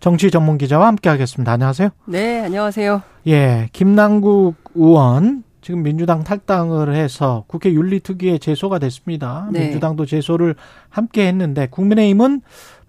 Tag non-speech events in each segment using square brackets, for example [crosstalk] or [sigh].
정치 전문 기자와 함께 하겠습니다. 안녕하세요. 네, 안녕하세요. 예, 김남국 의원, 지금 민주당 탈당을 해서 국회 윤리특위에 제소가 됐습니다. 네. 민주당도 제소를 함께 했는데, 국민의힘은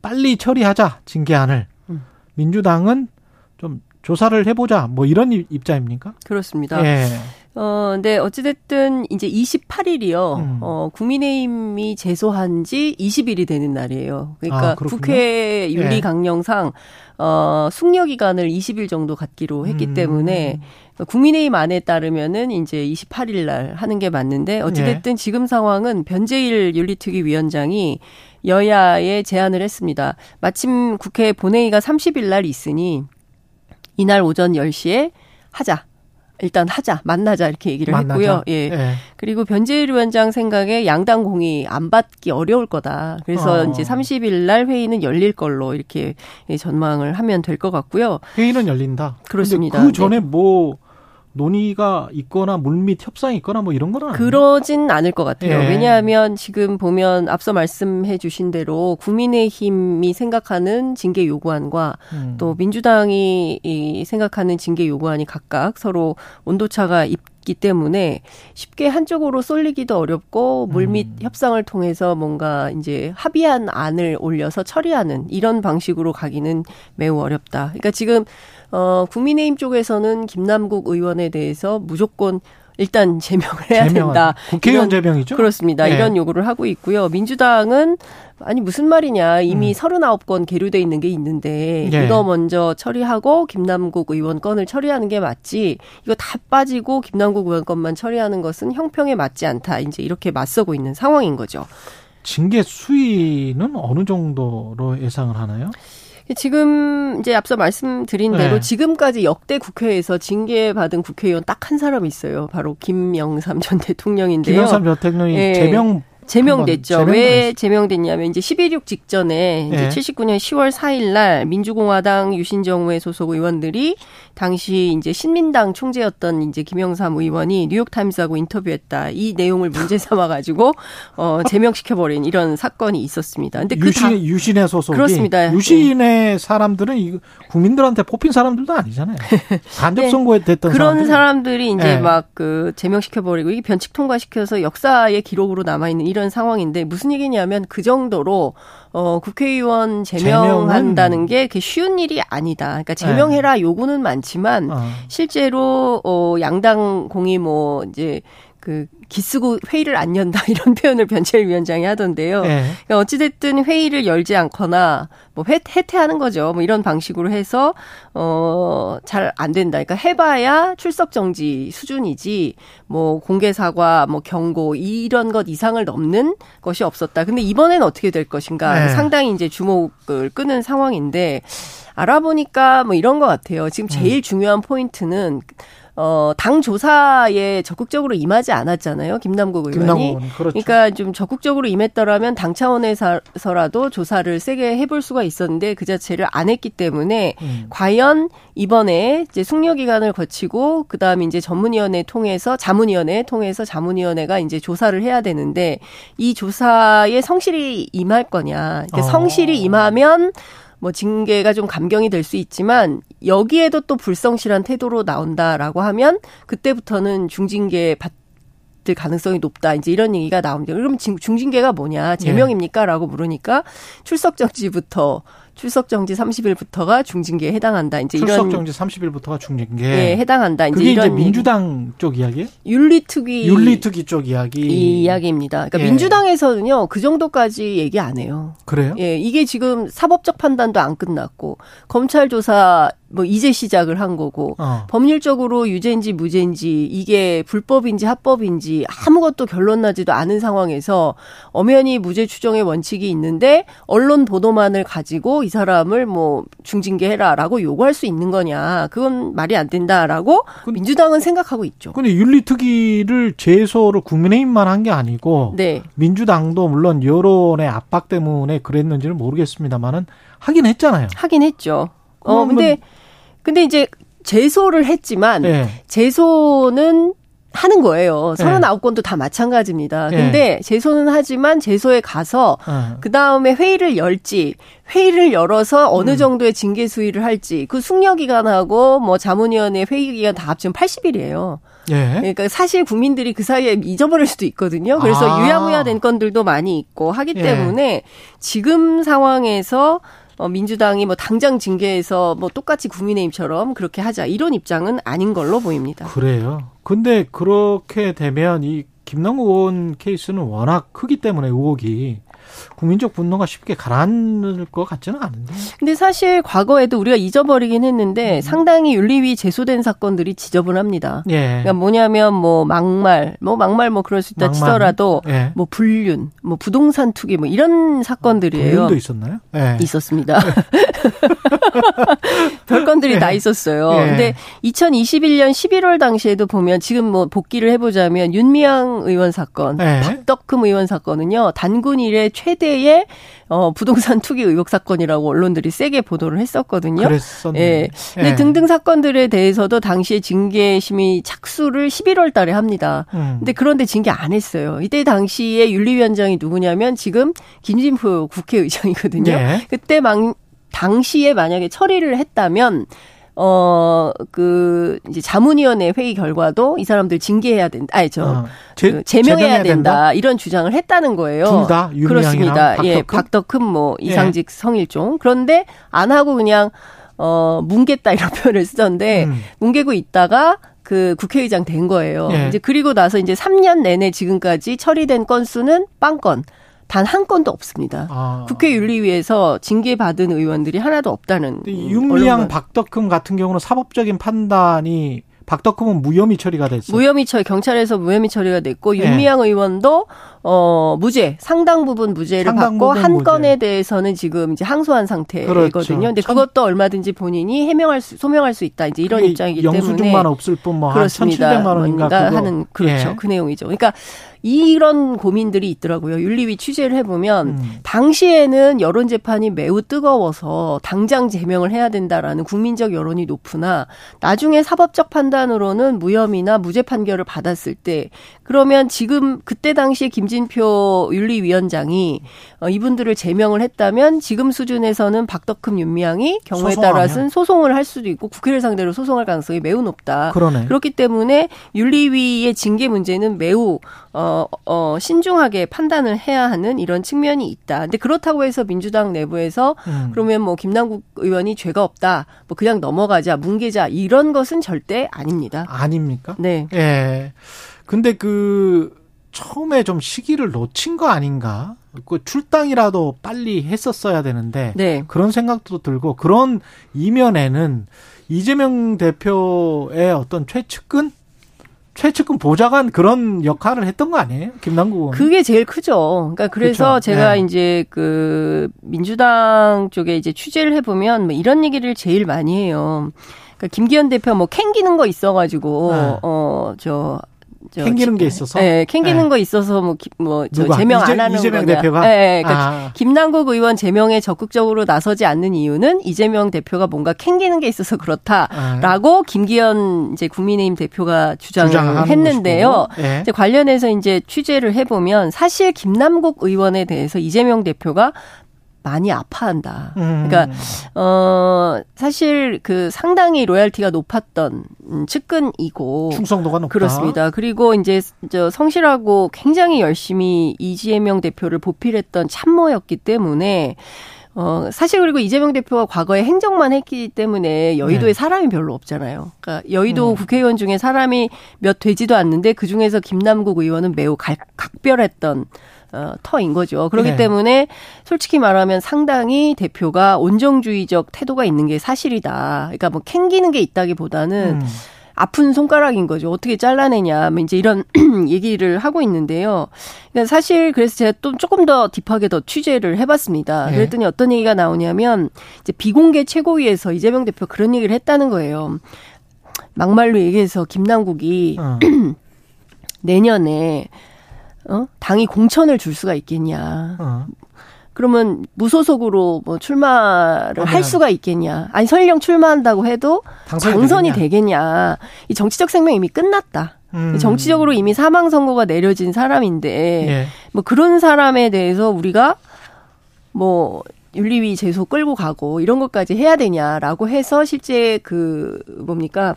빨리 처리하자, 징계안을. 음. 민주당은 좀 조사를 해보자, 뭐 이런 입장입니까? 그렇습니다. 예. 어, 근데 어찌됐든 이제 28일이요. 음. 어, 국민의힘이 제소한 지 20일이 되는 날이에요. 그러니까 아, 국회 윤리 예. 강령상 어, 숙려 기간을 20일 정도 갖기로 했기 음. 때문에 국민의힘 안에 따르면은 이제 28일 날 하는 게 맞는데 어찌됐든 예. 지금 상황은 변재일 윤리특위 위원장이 여야에 제안을 했습니다. 마침 국회 본회의가 30일 날 있으니 이날 오전 10시에 하자. 일단 하자, 만나자 이렇게 얘기를 만나자. 했고요. 예. 네. 그리고 변재일 위원장 생각에 양당 공이 안 받기 어려울 거다. 그래서 어. 이제 30일 날 회의는 열릴 걸로 이렇게 전망을 하면 될 것 같고요. 회의는 열린다. 그렇습니다. 그 전에 네. 뭐 논의가 있거나 물밑 협상이 있거나 뭐 이런 거는 그러진 않을 것 같아요. 예. 왜냐하면 지금 보면 앞서 말씀해 주신 대로 국민의힘이 생각하는 징계 요구안과 음. 또 민주당이 생각하는 징계 요구안이 각각 서로 온도차가 있기 때문에 쉽게 한쪽으로 쏠리기도 어렵고 물밑 음. 협상을 통해서 뭔가 이제 합의한 안을 올려서 처리하는 이런 방식으로 가기는 매우 어렵다. 그러니까 지금 어, 국민의힘 쪽에서는 김남국 의원에 대해서 무조건 일단 [laughs] 제명을 해야 제명은, 된다. 국회의원 이런, 제명이죠? 그렇습니다. 네. 이런 요구를 하고 있고요. 민주당은 아니 무슨 말이냐 이미 음. 39건 계류돼 있는 게 있는데 네. 이거 먼저 처리하고 김남국 의원 건을 처리하는 게 맞지 이거 다 빠지고 김남국 의원 건만 처리하는 것은 형평에 맞지 않다 이제 이렇게 맞서고 있는 상황인 거죠. 징계 수위는 어느 정도로 예상을 하나요? 지금 이제 앞서 말씀드린 대로 네. 지금까지 역대 국회에서 징계받은 국회의원 딱 한 사람 있어요. 바로 김영삼 전 대통령인데요. 김영삼 전 대통령이 네. 제명 제명됐죠. 왜 제명됐냐면 이제 11.6 직전에 이제 네. 79년 10월 4일 날 민주공화당 유신정우회 소속 의원들이 당시 이제 신민당 총재였던 이제 김영삼 의원이 뉴욕타임스하고 인터뷰했다. 이 내용을 문제 삼아 가지고 어 [laughs] 제명시켜 버린 이런 사건이 있었습니다. 근데 그 유신 유신의 소속 그렇습니다. 유신의 네. 사람들은 이 국민들한테 뽑힌 사람들도 아니잖아요. [laughs] 간접 선거에 네. 됐던 그런 사람들이 이제 네. 막그 제명시켜 버리고 이게 변칙 통과시켜서 역사의 기록으로 남아 있는 이런 상황인데 무슨 얘기냐면 그 정도로 어, 국회의원 제명한다는 게 그게 쉬운 일이 아니다. 그러니까 제명해라 네. 요구는 많지만 어. 실제로 어, 양당 공이 뭐 이제 그 기쓰고 회의를 안 연다 [laughs] 이런 표현을 변철 위원장이 하던데요. 네. 그러니까 어찌됐든 회의를 열지 않거나 뭐 회, 해태하는 거죠. 뭐 이런 방식으로 해서 어 잘 안 된다. 그러니까 해봐야 출석 정지 수준이지 뭐 공개 사과, 뭐 경고 이런 것 이상을 넘는 것이 없었다. 근데 이번엔 어떻게 될 것인가 네. 상당히 이제 주목을 끄는 상황인데 알아보니까 뭐 이런 것 같아요. 지금 제일 음. 중요한 포인트는 어, 당 조사에 적극적으로 임하지 않았잖아요. 김남국 의원이. 김남국, 그렇죠. 그러니까 좀 적극적으로 임했더라면 당 차원에서라도 조사를 세게 해볼 수가 있었는데 그 자체를 안 했기 때문에 음. 과연 이번에 이제 숙려 기간을 거치고 그다음에 이제 전문위원회 통해서 자문위원회 통해서 자문위원회가 이제 조사를 해야 되는데 이 조사에 성실히 임할 거냐. 그러니까 어. 성실히 임하면 뭐 징계가 좀 감경이 될 수 있지만 여기에도 또 불성실한 태도로 나온다라고 하면 그때부터는 중징계 받을 가능성이 높다. 이제 이런 얘기가 나옵니다. 그럼 중징계가 뭐냐? 제명입니까? 라고 물으니까 출석 정지부터 출석 정지 30일부터가 중징계에 해당한다. 이제 출석 정지 30일부터가 중징계. 네, 해당한다. 이제 그게 이런 이제 민주당 얘기. 쪽 이야기예요? 윤리특위 윤리특위 쪽 이야기. 이 이야기입니다. 그러니까 예. 민주당에서는요. 그 정도까지 얘기 안 해요. 그래요? 예, 이게 지금 사법적 판단도 안 끝났고 검찰 조사 뭐 이제 시작을 한 거고 어. 법률적으로 유죄인지 무죄인지 이게 불법인지 합법인지 아무것도 결론 나지도 않은 상황에서 엄연히 무죄 추정의 원칙이 있는데 언론 보도만을 가지고 이 사람을 뭐 중징계해라라고 요구할 수 있는 거냐 그건 말이 안 된다라고 근, 민주당은 생각하고 있죠. 근데 윤리특위를 제소를 국민의힘만 한 게 아니고 네. 민주당도 물론 여론의 압박 때문에 그랬는지는 모르겠습니다만은 하긴 했잖아요. 하긴 했죠. 어 근데 근데 이제 제소를 했지만 네. 제소는 하는 거예요. 39건도 네. 다 마찬가지입니다. 네. 근데 제소는 하지만 제소에 가서 어. 그 다음에 회의를 열지 회의를 열어서 어느 음. 정도의 징계 수위를 할지 그 숙려 기간하고 뭐 자문위원회 회의 기간 다 합치면 80일이에요. 예. 그러니까 사실 국민들이 그 사이에 잊어버릴 수도 있거든요. 그래서 아. 유야무야 된 건들도 많이 있고 하기 예. 때문에 지금 상황에서 어, 민주당이 뭐 당장 징계해서 뭐 똑같이 국민의힘처럼 그렇게 하자 이런 입장은 아닌 걸로 보입니다. 그래요. 근데 그렇게 되면 이 김남국 의원 케이스는 워낙 크기 때문에 의혹이 국민적 분노가 쉽게 가라앉을 것 같지는 않은데. 근데 사실 과거에도 우리가 잊어버리긴 했는데 음. 상당히 윤리위 제소된 사건들이 지저분합니다. 예. 그러니까 뭐냐면 뭐 막말, 뭐 막말 뭐 그럴 수 있다 막말. 치더라도 예. 뭐 불륜, 뭐 부동산 투기 뭐 이런 사건들이에요. 불륜도 있었나요? 예. 있었습니다. [laughs] 별건들이 예. 다 있었어요. 예. 근데 2021년 11월 당시에도 보면 지금 뭐 복귀를 해보자면 윤미향 의원 사건, 예. 박덕흠 의원 사건은요 단군 일에 최대의 어, 부동산 투기 의혹 사건이라고 언론들이 세게 보도를 했었거든요. 그랬었네. 예. 근데 예. 등등 사건들에 대해서도 당시에 징계심의 착수를 11월 달에 합니다. 음. 근데 그런데 징계 안 했어요. 이때 당시에 윤리위원장이 누구냐면 지금 김진표 국회의장이거든요. 예. 그때 막 당시에 만약에 처리를 했다면 어, 그, 이제 자문위원회 회의 결과도 이 사람들 징계해야 된다. 아니, 저, 어, 제, 그 제명해야 된다. 된다. 이런 주장을 했다는 거예요. 둘 다 그렇습니다. 박덕흠? 예, 박덕흠 뭐, 예. 이상직 예. 성일종. 그런데 안 하고 그냥, 어, 뭉갰다 이런 [laughs] 표현을 쓰던데, 음. 뭉개고 있다가 그 국회의장 된 거예요. 예. 이제 그리고 나서 이제 3년 내내 지금까지 처리된 건수는 빵건. 단 한 건도 없습니다. 아. 국회 윤리위에서 징계받은 의원들이 하나도 없다는. 윤미향 박덕흠 같은 경우는 사법적인 판단이 박덕흠은 무혐의 처리가 됐어요. 무혐의 처리 경찰에서 무혐의 처리가 됐고 네. 윤미향 의원도 어 무죄 상당 부분 무죄를 상당 받고 부분 한 무죄. 건에 대해서는 지금 이제 항소한 상태거든요. 그렇죠. 근데 그것도 얼마든지 본인이 해명할 수 소명할 수 있다. 이제 이런 입장이기 때문에 영수증만 없을 뿐뭐 그렇습니다. 1,700만 원인가 하는 그렇죠. 예. 그 내용이죠. 그러니까 이런 고민들이 있더라고요. 윤리위 취재를 해보면 음. 당시에는 여론 재판이 매우 뜨거워서 당장 제명을 해야 된다라는 국민적 여론이 높으나 나중에 사법적 판단으로는 무혐의나 무죄 판결을 받았을 때 그러면 지금 그때 당시에 김진표 윤리위원장이 어, 이분들을 제명을 했다면 지금 수준에서는 박덕흠 윤미향이 경우에 따라서는 소송을 할 수도 있고 국회를 상대로 소송할 가능성이 매우 높다. 그러네. 그렇기 때문에 윤리위의 징계 문제는 매우 어, 어, 신중하게 판단을 해야 하는 이런 측면이 있다. 근데 그렇다고 해서 민주당 내부에서 음. 그러면 뭐 김남국 의원이 죄가 없다. 뭐 그냥 넘어가자, 뭉개자 이런 것은 절대 아닙니다. 아닙니까? 네. 예. 근데 그 처음에 좀 시기를 놓친 거 아닌가? 그 출당이라도 빨리 했었어야 되는데 네. 그런 생각도 들고 그런 이면에는 이재명 대표의 어떤 최측근 최측근 보좌관 그런 역할을 했던 거 아니에요? 김남국 그게 제일 크죠. 그러니까 그래서 그렇죠. 제가 네. 이제 그 민주당 쪽에 이제 취재를 해보면 뭐 이런 얘기를 제일 많이 해요. 그러니까 김기현 대표 뭐 캥기는 거 있어가지고 네. 어저 캥기는 게 있어서 네, 캥기는 네. 거 있어서 뭐 뭐저 제명 이재, 안 하는 이재명 거냐. 대표가 네, 네, 그러니까 아. 김남국 의원 제명에 적극적으로 나서지 않는 이유는 이재명 대표가 뭔가 캥기는 게 있어서 그렇다라고 아. 김기현 이제 국민의힘 대표가 주장을 했는데요. 네. 이제 관련해서 이제 취재를 해 보면 사실 김남국 의원에 대해서 이재명 대표가 많이 아파한다. 음. 그러니까 어 사실 그 상당히 로얄티가 높았던 음, 측근이고 충성도가 높다. 그렇습니다. 그리고 이제 저 성실하고 굉장히 열심히 이재명 대표를 보필했던 참모였기 때문에 어, 사실 그리고 이재명 대표가 과거에 행정만 했기 때문에 여의도에 네. 사람이 별로 없잖아요. 그러니까 여의도 음. 국회의원 중에 사람이 몇 되지도 않는데 그 중에서 김남국 의원은 매우 각, 각별했던 어, 터인 거죠. 그렇기 네. 때문에 솔직히 말하면 상당히 대표가 온정주의적 태도가 있는 게 사실이다. 그러니까 뭐 캥기는 게 있다기보다는 음. 아픈 손가락인 거죠. 어떻게 잘라내냐. 뭐 이제 이런 [clears throat] 얘기를 하고 있는데요. 그러니까 사실 그래서 제가 또 조금 더 딥하게 더 취재를 해봤습니다. 네. 그랬더니 어떤 얘기가 나오냐면 이제 비공개 최고위에서 이재명 대표 그런 얘기를 했다는 거예요. 막말로 얘기해서 김남국이 어. [clears throat] 내년에 어? 당이 공천을 줄 수가 있겠냐. 어. 그러면 무소속으로 뭐 출마를 할 수가 있겠냐. 아니 설령 출마한다고 해도 당선이, 되겠냐. 이 정치적 생명 이미 끝났다. 음. 정치적으로 이미 사망 선고가 내려진 사람인데 예. 뭐 그런 사람에 대해서 우리가 뭐 윤리위 제소 끌고 가고 이런 것까지 해야 되냐라고 해서 실제 그 뭡니까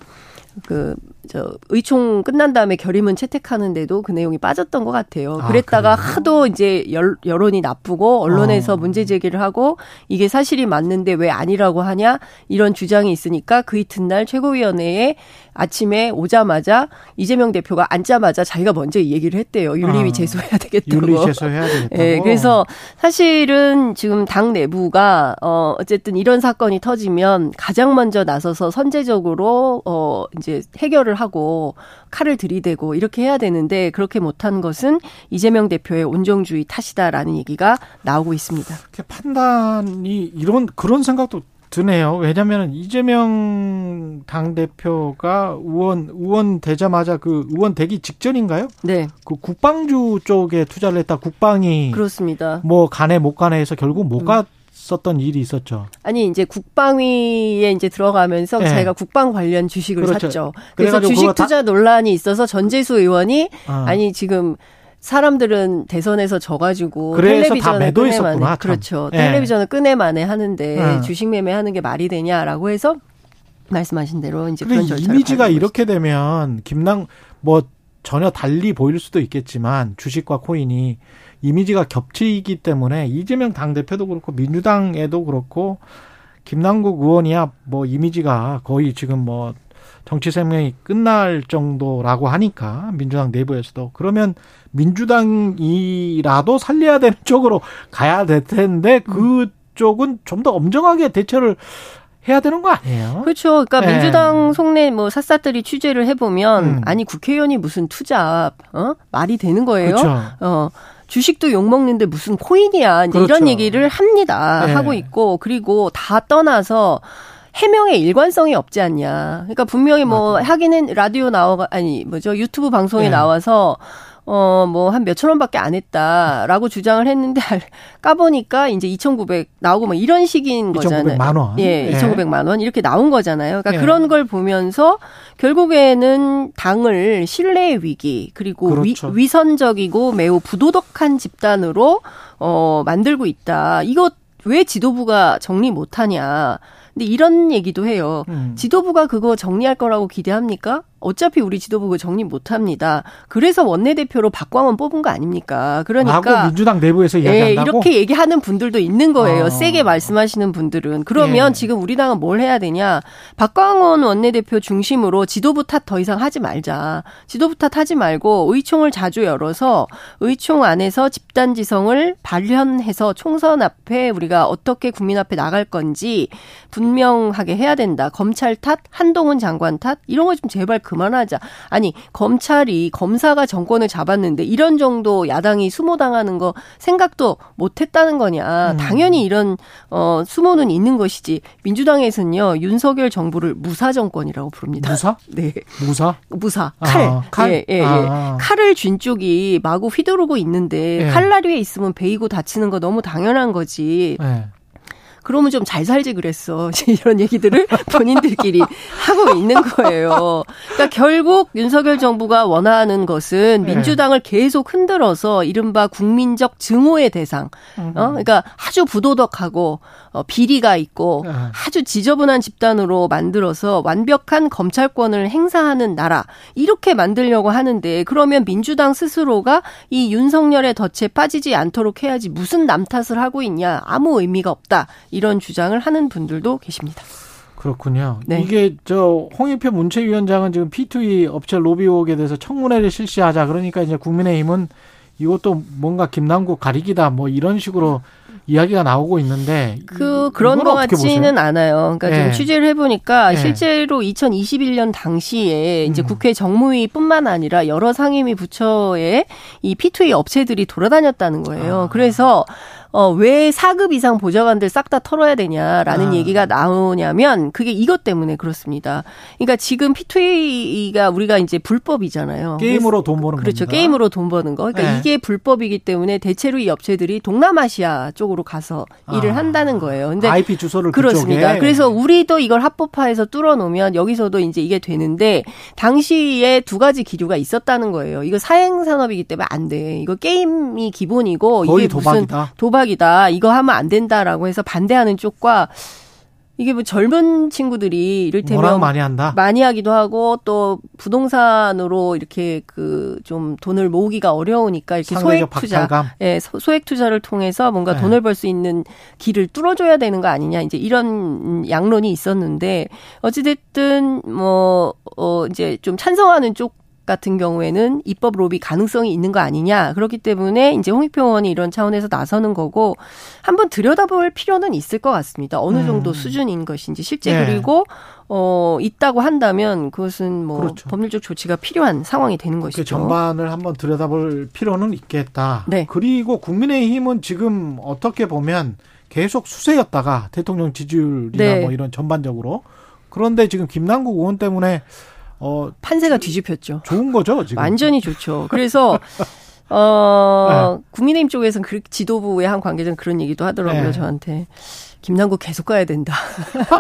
그, 저, 의총 끝난 다음에 결의문 채택하는데도 그 내용이 빠졌던 것 같아요. 아, 그랬다가 아, 하도 이제 열, 여론이 나쁘고 언론에서 어. 문제 제기를 하고 이게 사실이 맞는데 왜 아니라고 하냐 이런 주장이 있으니까 그 이튿날 최고위원회에 아침에 오자마자 이재명 대표가 앉자마자 자기가 먼저 이 얘기를 했대요. 윤리위 아, 제소해야 되겠다고. 윤리 제소해야 되겠다고. 네, 그래서 사실은 지금 당 내부가 어 어쨌든 이런 사건이 터지면 가장 먼저 나서서 선제적으로 어 이제 해결을 하고 칼을 들이대고 이렇게 해야 되는데 그렇게 못한 것은 이재명 대표의 온정주의 탓이다라는 얘기가 나오고 있습니다. 판단이 이런 그런 생각도 드네요. 왜냐하면 이재명 당 대표가 의원 의원 되자마자 그 의원 되기 직전인가요? 네. 그 국방주 쪽에 투자를 했다. 국방이 그렇습니다. 뭐 간에 못 간에 해서 결국 못 음. 갔 었던 일이 있었죠. 아니 이제 국방위에 이제 들어가면서 네. 자기가 국방 관련 주식을 그렇죠. 샀죠. 그래서 주식 투자 논란이 있어서 전재수 의원이 어. 아니 지금 사람들은 대선에서 져가지고 텔레비전을 끄내만해 그렇죠. 네. 텔레비전을 끄내만해 하는데 네. 주식 매매하는 게 말이 되냐라고 해서 말씀하신 대로 이제 그런 절차를 이미지가 이렇게 되면 김남 뭐 전혀 달리 보일 수도 있겠지만 주식과 코인이 이미지가 겹치기 때문에 이재명 당 대표도 그렇고 민주당에도 그렇고 김남국 의원이야 뭐 이미지가 거의 지금 뭐 정치 생명이 끝날 정도라고 하니까 민주당 내부에서도 그러면 민주당이라도 살려야 되는 [laughs] 쪽으로 가야 될 텐데 그 쪽은 좀 더 엄정하게 대처를 해야 되는 거 아니에요? 그렇죠. 그러니까 네. 민주당 속내 뭐 샅샅들이 취재를 해보면 음. 아니 국회의원이 무슨 투자 어 말이 되는 거예요? 그렇죠. 어 주식도 욕 먹는데 무슨 코인이야 그렇죠. 이런 얘기를 합니다. 네. 하고 있고 그리고 다 떠나서 해명의 일관성이 없지 않냐. 그러니까 분명히 뭐 맞아. 하기는 라디오 나와 아니 뭐죠 유튜브 방송에 네. 나와서 어, 뭐, 한 몇천 원밖에 안 했다라고 주장을 했는데, 까보니까 이제 2,900 나오고 뭐 이런 식인 거잖아요. 2,900만 원. 예, 2,900만 원. 이렇게 나온 거잖아요. 그러니까 예. 그런 걸 보면서 결국에는 당을 신뢰의 위기, 그리고 그렇죠. 위, 위선적이고 매우 부도덕한 집단으로, 어, 만들고 있다. 이거 왜 지도부가 정리 못하냐. 근데 이런 얘기도 해요. 음. 지도부가 그거 정리할 거라고 기대합니까? 어차피 우리 지도부 그 정리 못 합니다. 그래서 원내대표로 박광원 뽑은 거 아닙니까? 그러니까 민주당 내부에서 예, 이야기한다고 예, 이렇게 얘기하는 분들도 있는 거예요. 아. 세게 말씀하시는 분들은. 그러면 예. 지금 우리 당은 뭘 해야 되냐? 박광원 원내대표 중심으로 지도부 탓 더 이상 하지 말자. 지도부 탓 하지 말고 의총을 자주 열어서 의총 안에서 집단 지성을 발현해서 총선 앞에 우리가 어떻게 국민 앞에 나갈 건지 분 명하게 해야 된다. 검찰 탓, 한동훈 장관 탓 이런 거 좀 제발 그 그만하자. 아니 검찰이 검사가 정권을 잡았는데 이런 정도 야당이 수모당하는 거 생각도 못했다는 거냐. 음. 당연히 이런 어 수모는 있는 것이지. 민주당에서는요 윤석열 정부를 무사 정권이라고 부릅니다. 무사? [laughs] 네. 무사? 무사. 칼. 아, 칼. 예, 예, 예. 아. 칼을 쥔 쪽이 마구 휘두르고 있는데 예. 칼날 위에 있으면 베이고 다치는 거 너무 당연한 거지. 예. 그러면 좀 잘 살지 그랬어. [laughs] 이런 얘기들을 본인들끼리 하고 있는 거예요. 그러니까 결국 윤석열 정부가 원하는 것은 네. 민주당을 계속 흔들어서 이른바 국민적 증오의 대상. 어? 그러니까 아주 부도덕하고 어, 비리가 있고 네. 아주 지저분한 집단으로 만들어서 완벽한 검찰권을 행사하는 나라. 이렇게 만들려고 하는데 그러면 민주당 스스로가 이 윤석열의 덫에 빠지지 않도록 해야지 무슨 남 탓을 하고 있냐. 아무 의미가 없다. 이런 주장을 하는 분들도 계십니다. 그렇군요. 네. 이게 저 홍익표 문체위원장은 지금 P2E 업체 로비 의혹에 대해서 청문회를 실시하자. 그러니까 이제 국민의힘은 이것도 뭔가 김남국 가리기다 뭐 이런 식으로 이야기가 나오고 있는데 그 그런 것 같지는 않아요. 그러니까 네. 좀 취재를 해보니까 네. 실제로 2021년 당시에 이제 음. 국회 정무위뿐만 아니라 여러 상임위 부처에 이 P2A 업체들이 돌아다녔다는 거예요. 아. 그래서 어, 왜 4급 이상 보좌관들 싹 다 털어야 되냐라는 아. 얘기가 나오냐면 그게 이것 때문에 그렇습니다. 그러니까 지금 P2A가 우리가 이제 불법이잖아요. 게임으로 돈 버는 그렇죠. 겁니다. 게임으로 돈 버는 거. 그러니까 네. 이게 불법이기 때문에 대체로 이 업체들이 동남아시아 쪽으로 가서 아. 일을 한다는 거예요. 근데 IP 주소를 그렇습니다. 그쪽에. 그래서 우리도 이걸 합법화해서 뚫어 놓으면 여기서도 이제 이게 되는데 당시에 두 가지 기류가 있었다는 거예요. 이거 사행 산업이기 때문에 안 돼. 이거 게임이 기본이고 이게. 무슨 도박 도박이다. 이거 하면 안 된다라고 해서 반대하는 쪽과 이게 뭐 젊은 친구들이 이를테면 많이 한다. 많이 하기도 하고 또 부동산으로 이렇게 그 좀 돈을 모으기가 어려우니까 이렇게 소액 투자, 예, 소액 투자를 통해서 뭔가 네. 돈을 벌 수 있는 길을 뚫어줘야 되는 거 아니냐 이제 이런 양론이 있었는데 어찌됐든 뭐 어 이제 좀 찬성하는 쪽 같은 경우에는 입법 로비 가능성이 있는 거 아니냐. 그렇기 때문에 이제 홍익표 의원이 이런 차원에서 나서는 거고 한번 들여다볼 필요는 있을 것 같습니다. 어느 정도 음. 수준인 것인지 실제 네. 그리고 어 있다고 한다면 그것은 뭐 그렇죠. 법률적 조치가 필요한 상황이 되는 것이죠. 전반을 한번 들여다볼 필요는 있겠다. 네. 그리고 국민의힘은 지금 어떻게 보면 계속 수세였다가 대통령 지지율이나 네. 뭐 이런 전반적으로 그런데 지금 김남국 의원 때문에 어 판세가 뒤집혔죠. 좋은 거죠, 지금. 완전히 좋죠. 그래서 어 네. 국민의힘 쪽에서는 그 지도부의 한 관계자는 그런 얘기도 하더라고요, 네. 저한테. 김남국 계속 가야 된다.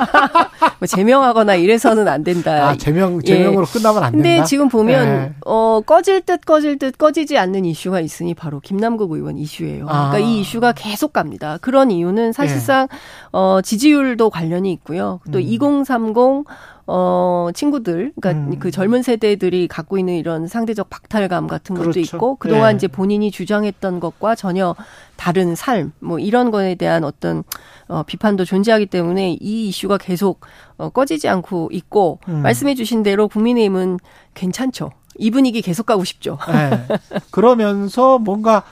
[laughs] 뭐 제명하거나 이래서는 안 된다. 아, 제명, 제명으로 예. 끝나면 안 된다. 근데 지금 보면, 네. 어, 꺼질 듯 꺼질 듯 꺼지지 않는 이슈가 있으니 바로 김남국 의원 이슈예요. 아. 그러니까 이 이슈가 계속 갑니다. 그런 이유는 사실상, 네. 어, 지지율도 관련이 있고요. 또 음. 2030, 어, 친구들, 그러니까 음. 그 젊은 세대들이 갖고 있는 이런 상대적 박탈감 같은 것도 그렇죠. 있고, 그동안 예. 이제 본인이 주장했던 것과 전혀 다른 삶, 뭐 이런 거에 대한 어떤 어, 비판도 존재하기 때문에 이 이슈가 계속 어, 꺼지지 않고 있고, 음. 말씀해 주신 대로 국민의힘은 괜찮죠. 이 분위기 계속 가고 싶죠. 네. 그러면서 뭔가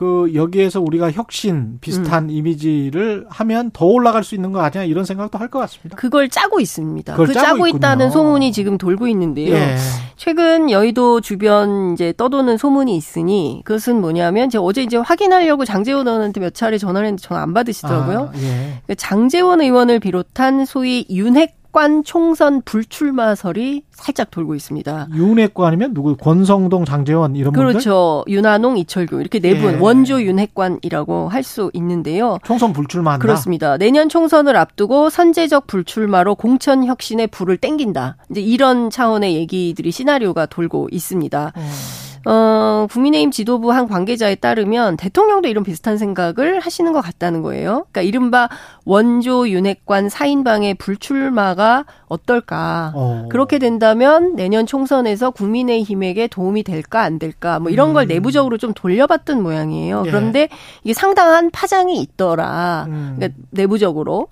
그 여기에서 우리가 혁신 비슷한 음. 이미지를 하면 더 올라갈 수 있는 거 아니야 이런 생각도 할 것 같습니다. 그걸 짜고 있습니다. 그 짜고, 짜고 있다는 소문이 지금 돌고 있는데요. 예. 최근 여의도 주변 이제 떠도는 소문이 있으니 그것은 뭐냐면 제가 어제 이제 확인하려고 장재원 의원한테 몇 차례 전화를 했는데 전화 안 받으시더라고요. 아, 예. 그러니까 장재원 의원을 비롯한 소위 윤핵 윤핵관 총선 불출마설이 살짝 돌고 있습니다. 윤핵관이면 누구? 권성동, 장재원 이런 분들? 그렇죠. 윤한홍, 이철규 이렇게 네분 예. 원조 윤핵관이라고 할 수 있는데요. 총선 불출마한다. 그렇습니다. 내년 총선을 앞두고 선제적 불출마로 공천 혁신의 불을 땡긴다. 이제 이런 차원의 얘기들이 시나리오가 돌고 있습니다. 음. 어, 국민의힘 지도부 한 관계자에 따르면 대통령도 이런 비슷한 생각을 하시는 것 같다는 거예요. 그러니까 이른바 원조 윤핵관 사인방의 불출마가 어떨까. 어. 그렇게 된다면 내년 총선에서 국민의힘에게 도움이 될까 안 될까 뭐 이런 걸 음. 내부적으로 좀 돌려봤던 모양이에요. 예. 그런데 이게 상당한 파장이 있더라. 음. 그러니까 내부적으로.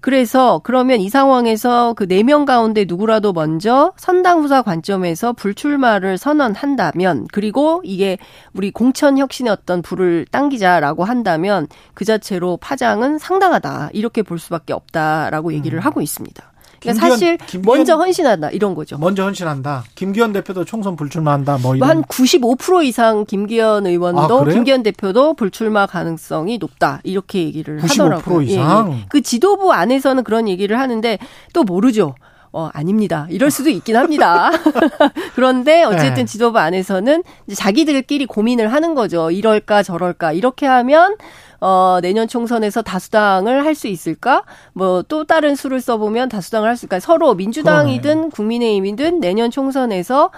그래서 그러면 이 상황에서 그 네 명 가운데 누구라도 먼저 선당 후사 관점에서 불출마를 선언한다면 그리고 이게 우리 공천 혁신의 어떤 불을 당기자라고 한다면 그 자체로 파장은 상당하다. 이렇게 볼 수밖에 없다라고 얘기를 음. 하고 있습니다. 그러니까 김기현, 사실 김기현, 먼저 헌신한다 이런 거죠. 먼저 헌신한다. 김기현 대표도 총선 불출마한다. 뭐 이런. 한95% 이상 김기현 의원도 아, 김기현 대표도 불출마 가능성이 높다 이렇게 얘기를 95% 하더라고요. 이상. 예, 예. 그 지도부 안에서는 그런 얘기를 하는데 또 모르죠. 어, 아닙니다. 이럴 수도 있긴 합니다. [laughs] 그런데 어쨌든 네. 지도부 안에서는 자기들끼리 고민을 하는 거죠. 이럴까 저럴까. 이렇게 하면 어, 내년 총선에서 다수당을 할 수 있을까? 뭐 또 다른 수를 써보면 다수당을 할 수 있을까? 서로 민주당이든 국민의힘이든 내년 총선에서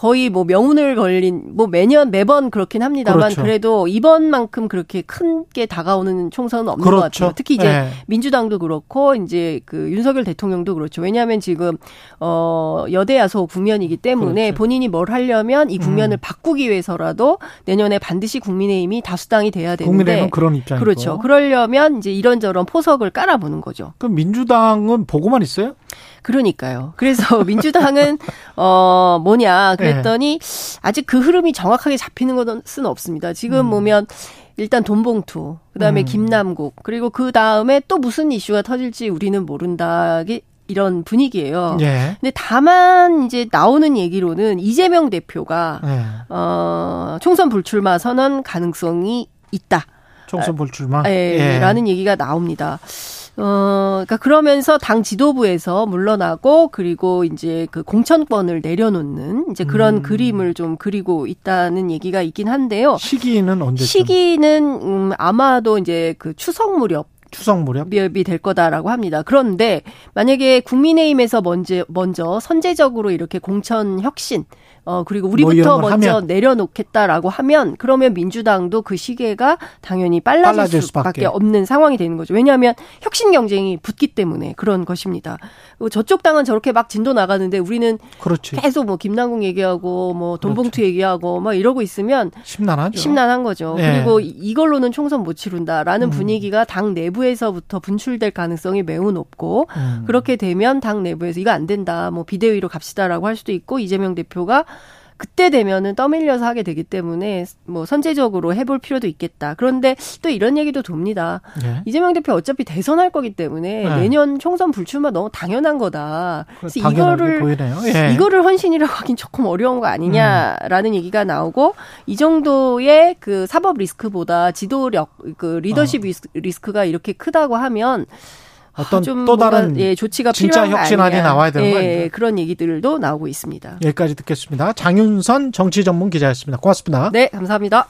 거의 뭐 명운을 걸린 뭐 매년 매번 그렇긴 합니다만 그렇죠. 그래도 이번만큼 그렇게 큰 게 다가오는 총선은 없는 그렇죠. 것 같아요. 특히 이제 네. 민주당도 그렇고 이제 그 윤석열 대통령도 그렇죠. 왜냐하면 지금 어 여대 야소 국면이기 때문에 그렇죠. 본인이 뭘 하려면 이 국면을 음. 바꾸기 위해서라도 내년에 반드시 국민의힘이 다수당이 돼야 되는데 국민의힘은 그런 입장이고 그렇죠. 그러려면 이제 이런저런 포석을 깔아보는 거죠. 그럼 민주당은 보고만 있어요? 그러니까요. 그래서 [laughs] 민주당은 어 뭐냐 그 랬더니 네. 아직 그 흐름이 정확하게 잡히는 것은 없습니다. 지금 음. 보면 일단 돈봉투, 그다음에 음. 김남국, 그리고 그 다음에 또 무슨 이슈가 터질지 우리는 모른다. 이런 분위기예요. 예. 근데 다만 이제 나오는 얘기로는 이재명 대표가 예. 어 총선 불출마 선언 가능성이 있다. 총선 불출마? 예, 예. 라는 얘기가 나옵니다. 어, 그러니까 그러면서 당 지도부에서 물러나고 그리고 이제 그 공천권을 내려놓는 이제 그런 음. 그림을 좀 그리고 있다는 얘기가 있긴 한데요. 시기는 언제? 시기는 음, 아마도 이제 그 추석 무렵 추석 무렵이 될 거다라고 합니다. 그런데 만약에 국민의힘에서 먼저 먼저 선제적으로 이렇게 공천 혁신 어 그리고 우리부터 뭐 먼저 하면. 내려놓겠다라고 하면 그러면 민주당도 그 시계가 당연히 빨라질, 빨라질 수밖에 없는 상황이 되는 거죠. 왜냐하면 혁신 경쟁이 붙기 때문에 그런 것입니다. 저쪽 당은 저렇게 막 진도 나가는데 우리는 그렇지. 계속 뭐 김남국 얘기하고 뭐 돈봉투 그렇죠. 얘기하고 막 이러고 있으면 심란하죠. 심란한 거죠. 네. 그리고 이걸로는 총선 못 치른다라는 음. 분위기가 당 내부 에서부터 분출될 가능성이 매우 높고 음. 그렇게 되면 당 내부에서 이거 안 된다. 뭐 비대위로 갑시다라고 할 수도 있고 이재명 대표가 그때 되면은 떠밀려서 하게 되기 때문에 뭐 선제적으로 해볼 필요도 있겠다. 그런데 또 이런 얘기도 돕니다. 예. 이재명 대표 어차피 대선할 거기 때문에 예. 내년 총선 불출마 너무 당연한 거다. 그래서 이거를 예. 이거를 헌신이라고 하긴 조금 어려운 거 아니냐라는 음. 얘기가 나오고 이 정도의 그 사법 리스크보다 지도력 그 리더십 어. 리스크가 이렇게 크다고 하면 어떤 또 다른 예, 조치가 진짜 혁신안이 나와야 되는 예, 그런 얘기들도 나오고 있습니다. 여기까지 듣겠습니다. 장윤선 정치 전문 기자였습니다. 고맙습니다. 네, 감사합니다.